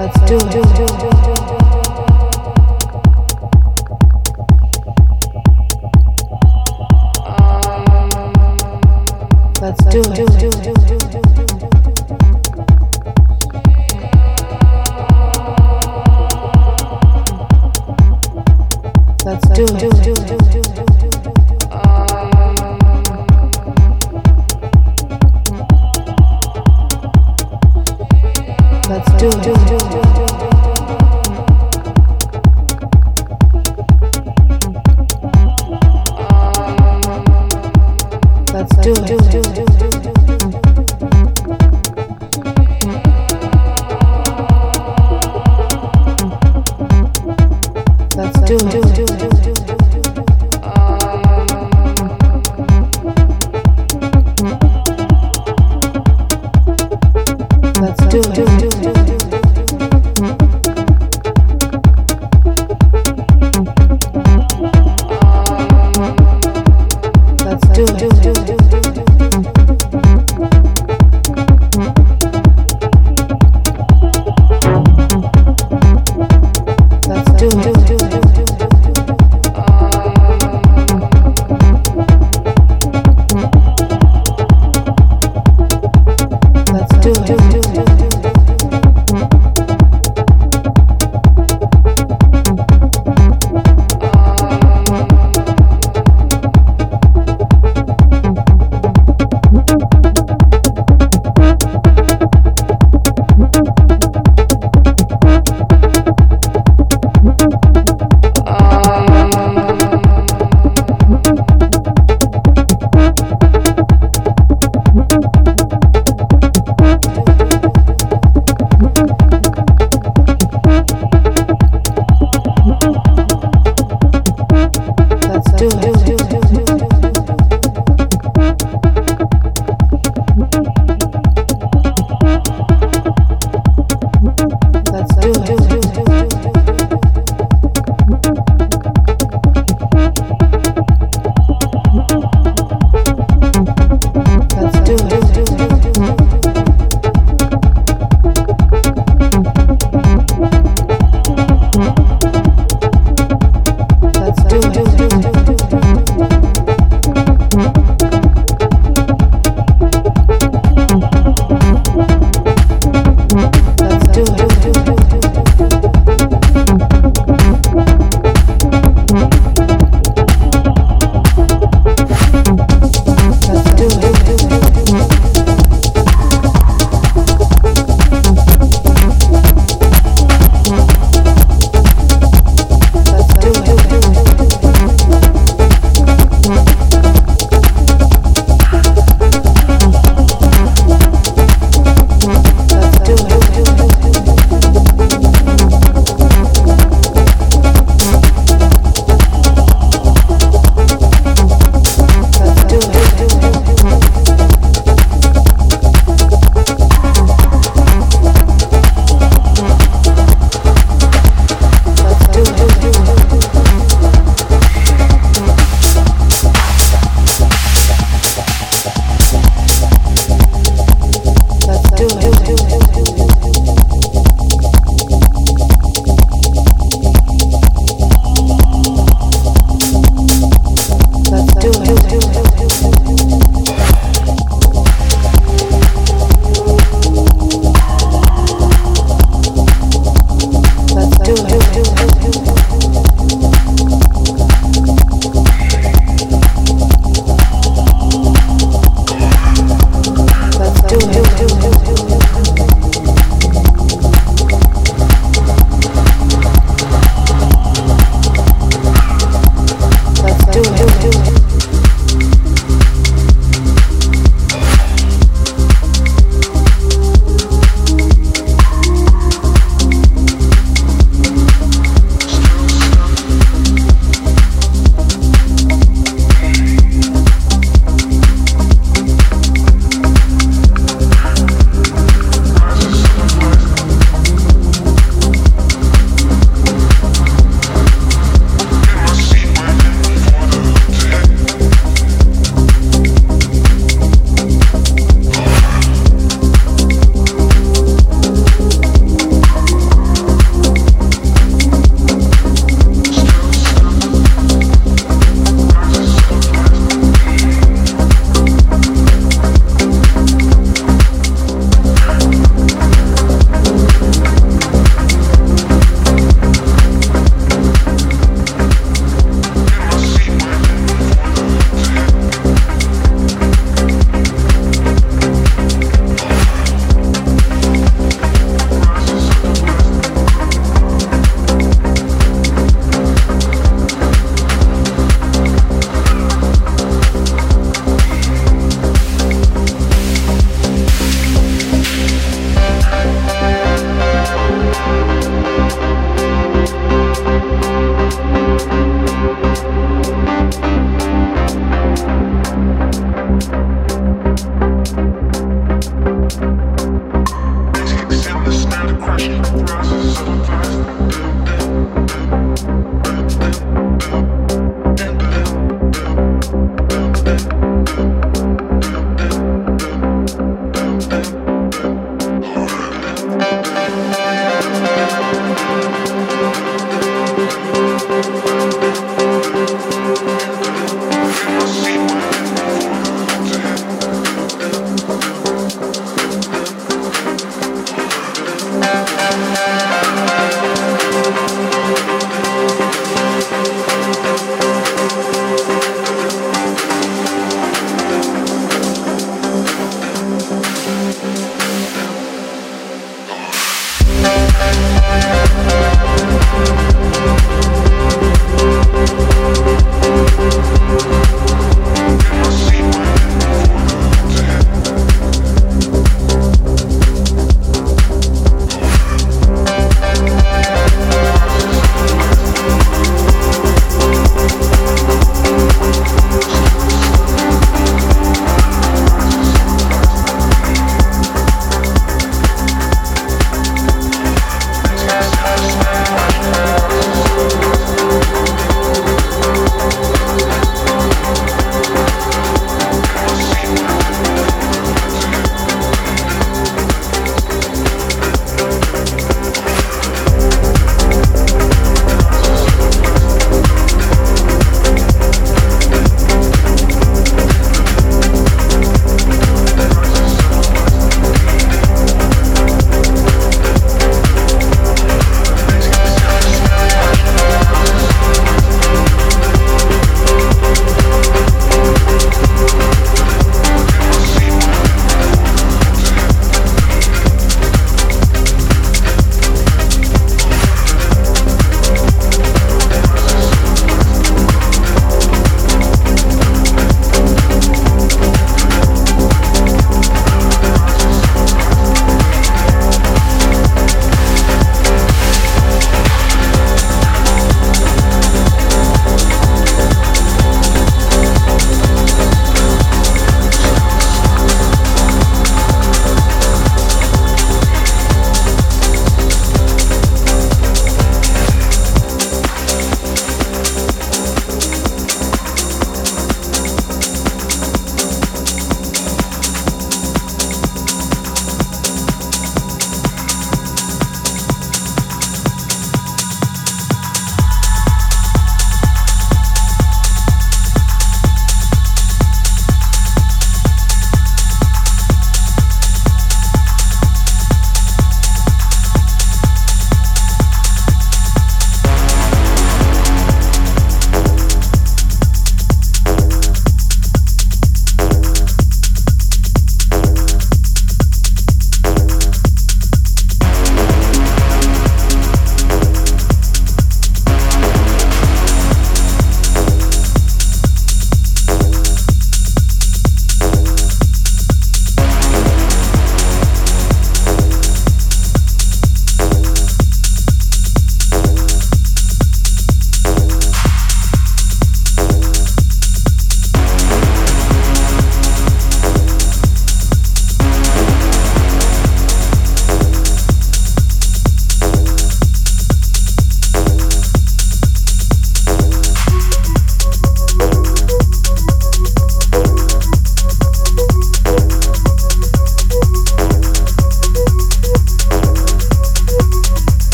let's do it.